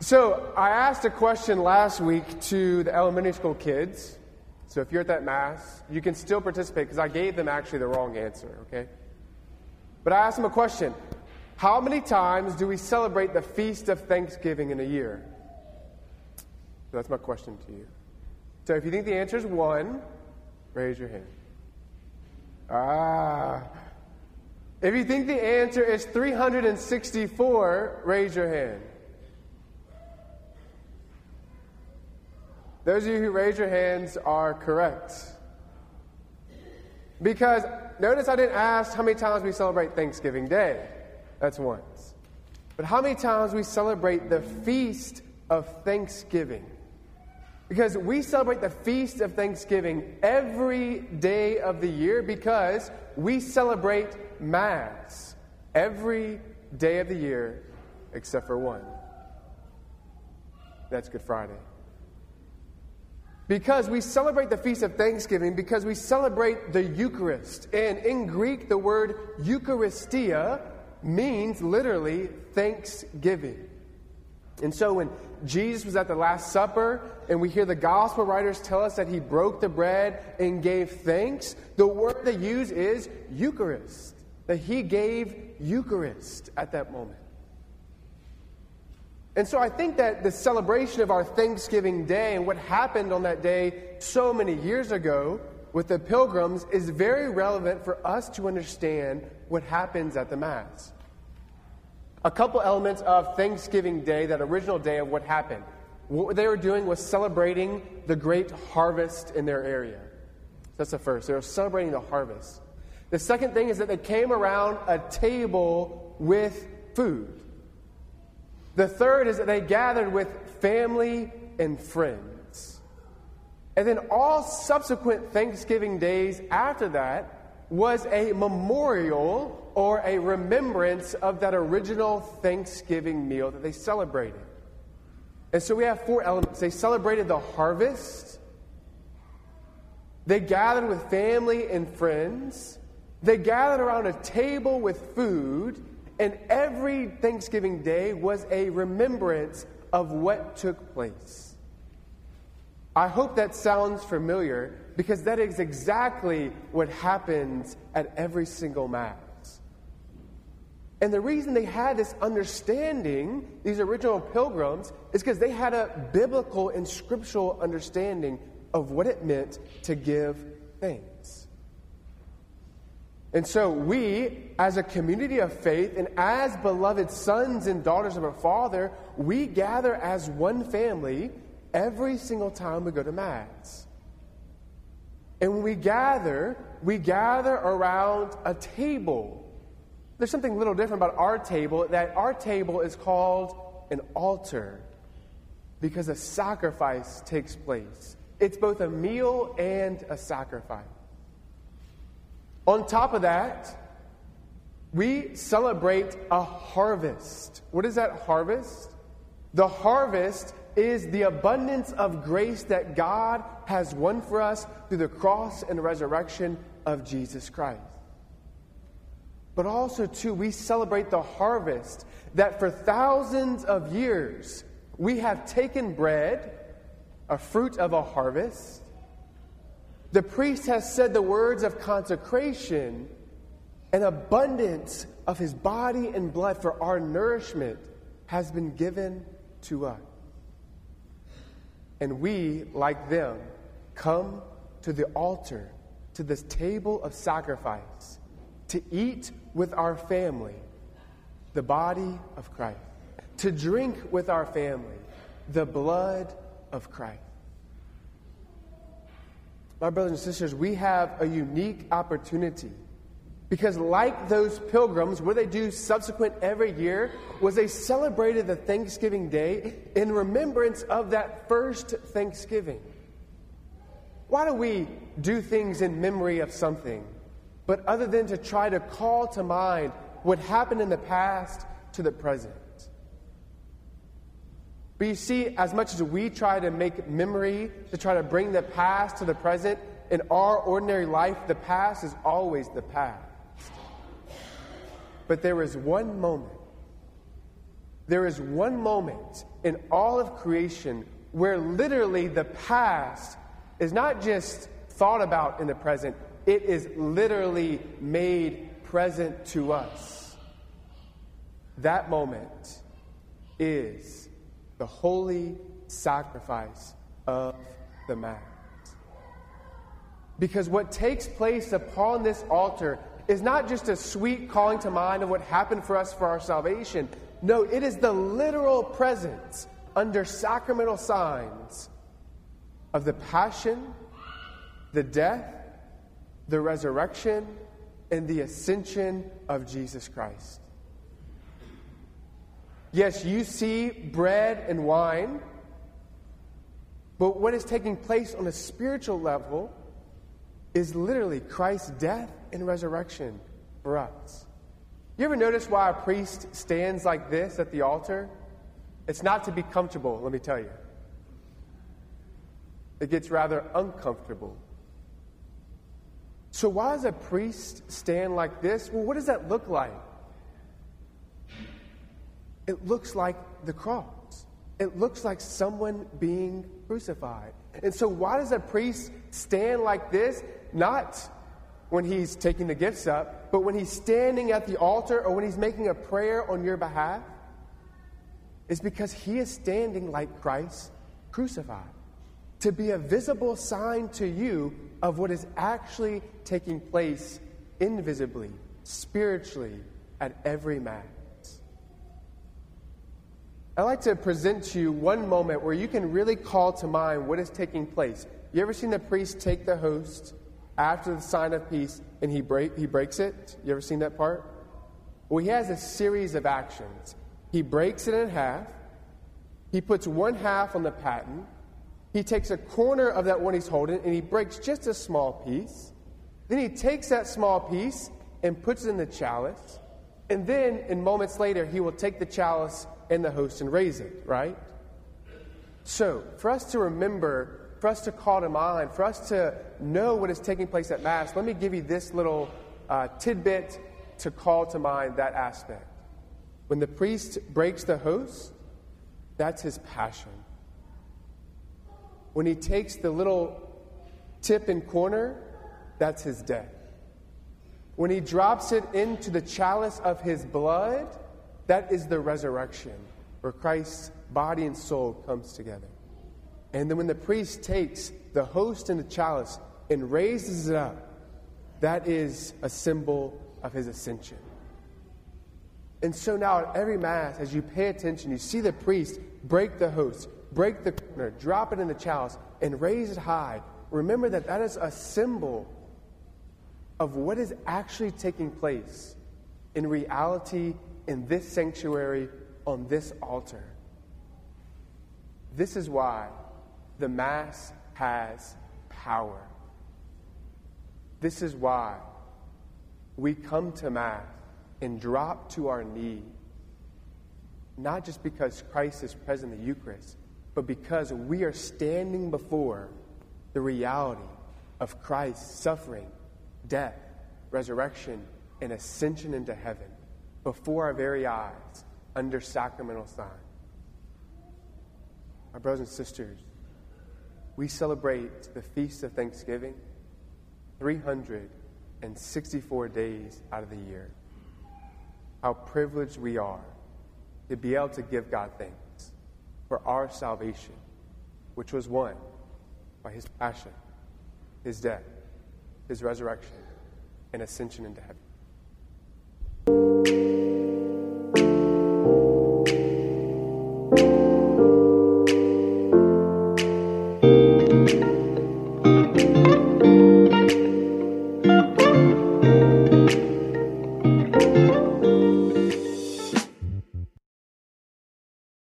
So, I asked a question last week to the elementary school kids. So, if you're at that Mass, you can still participate because I gave them actually the wrong answer, okay? But I asked them a question How many times do we celebrate the Feast of Thanksgiving in a year? So that's my question to you. So, if you think the answer is one, raise your hand. Ah. If you think the answer is 364, raise your hand. Those of you who raise your hands are correct. Because notice I didn't ask how many times we celebrate Thanksgiving Day. That's once. But how many times we celebrate the feast of Thanksgiving? Because we celebrate the feast of Thanksgiving every day of the year because we celebrate Mass every day of the year except for one. That's Good Friday. Because we celebrate the Feast of Thanksgiving, because we celebrate the Eucharist. And in Greek, the word Eucharistia means literally thanksgiving. And so when Jesus was at the Last Supper and we hear the gospel writers tell us that he broke the bread and gave thanks, the word they use is Eucharist, that he gave Eucharist at that moment. And so I think that the celebration of our Thanksgiving Day and what happened on that day so many years ago with the pilgrims is very relevant for us to understand what happens at the Mass. A couple elements of Thanksgiving Day, that original day of what happened. What they were doing was celebrating the great harvest in their area. That's the first. They were celebrating the harvest. The second thing is that they came around a table with food. The third is that they gathered with family and friends. And then all subsequent Thanksgiving days after that was a memorial or a remembrance of that original Thanksgiving meal that they celebrated. And so we have four elements. They celebrated the harvest, they gathered with family and friends, they gathered around a table with food, and every Thanksgiving Day was a remembrance of what took place. I hope that sounds familiar because that is exactly what happens at every single Mass. And the reason they had this understanding, these original pilgrims, is because they had a biblical and scriptural understanding of what it meant to give thanks. And so, we, as a community of faith and as beloved sons and daughters of our Father, we gather as one family every single time we go to Mass. And when we gather, we gather around a table. There's something a little different about our table, that our table is called an altar because a sacrifice takes place. It's both a meal and a sacrifice. On top of that, we celebrate a harvest. What is that harvest? The harvest is the abundance of grace that God has won for us through the cross and resurrection of Jesus Christ. But also, too, we celebrate the harvest that for thousands of years we have taken bread, a fruit of a harvest, the priest has said the words of consecration, an abundance of his body and blood for our nourishment has been given to us. And we, like them, come to the altar, to this table of sacrifice, to eat with our family the body of Christ, to drink with our family the blood of Christ. My brothers and sisters, we have a unique opportunity. Because, like those pilgrims, what they do subsequent every year was they celebrated the Thanksgiving Day in remembrance of that first Thanksgiving. Why do we do things in memory of something, but other than to try to call to mind what happened in the past to the present? But you see, as much as we try to make memory, to try to bring the past to the present, in our ordinary life, the past is always the past. But there is one moment there is one moment in all of creation where literally the past is not just thought about in the present, it is literally made present to us. That moment is the holy sacrifice of the Mass. Because what takes place upon this altar is not just a sweet calling to mind of what happened for us for our salvation. No, it is the literal presence under sacramental signs of the passion, the death, the resurrection, and the ascension of Jesus Christ. Yes, you see bread and wine, but what is taking place on a spiritual level is literally Christ's death and resurrection for us. You ever notice why a priest stands like this at the altar? It's not to be comfortable, let me tell you. It gets rather uncomfortable. So, why does a priest stand like this? Well, what does that look like? It looks like the cross. It looks like someone being crucified. And so, why does a priest stand like this? Not when he's taking the gifts up, but when he's standing at the altar or when he's making a prayer on your behalf, is because he is standing like Christ crucified. To be a visible sign to you of what is actually taking place invisibly, spiritually, at every Mass. I'd like to present to you one moment where you can really call to mind what is taking place. You ever seen the priest take the host after the sign of peace and he, break, he breaks it? You ever seen that part? Well, he has a series of actions. He breaks it in half, he puts one half on the paten, he takes a corner of that one he's holding and he breaks just a small piece. Then he takes that small piece and puts it in the chalice. And then, in moments later, he will take the chalice and the host and raise it, right? So, for us to remember, for us to call to mind, for us to know what is taking place at Mass, let me give you this little uh, tidbit to call to mind that aspect. When the priest breaks the host, that's his passion when he takes the little tip and corner, that's his death. When he drops it into the chalice of his blood, that is the resurrection, where Christ's body and soul comes together. And then when the priest takes the host and the chalice and raises it up, that is a symbol of his ascension. And so now at every Mass, as you pay attention, you see the priest break the host, break the corner, drop it in the chalice, and raise it high. Remember that that is a symbol of what is actually taking place in reality in this sanctuary on this altar. This is why the Mass has power. This is why we come to Mass and drop to our knee, not just because Christ is present in the Eucharist, but because we are standing before the reality of Christ's suffering, death, resurrection, and ascension into heaven before our very eyes under sacramental sign. My brothers and sisters, we celebrate the Feast of Thanksgiving 364 days out of the year. How privileged we are to be able to give God thanks for our salvation, which was won by his passion, his death, his resurrection, and ascension into heaven.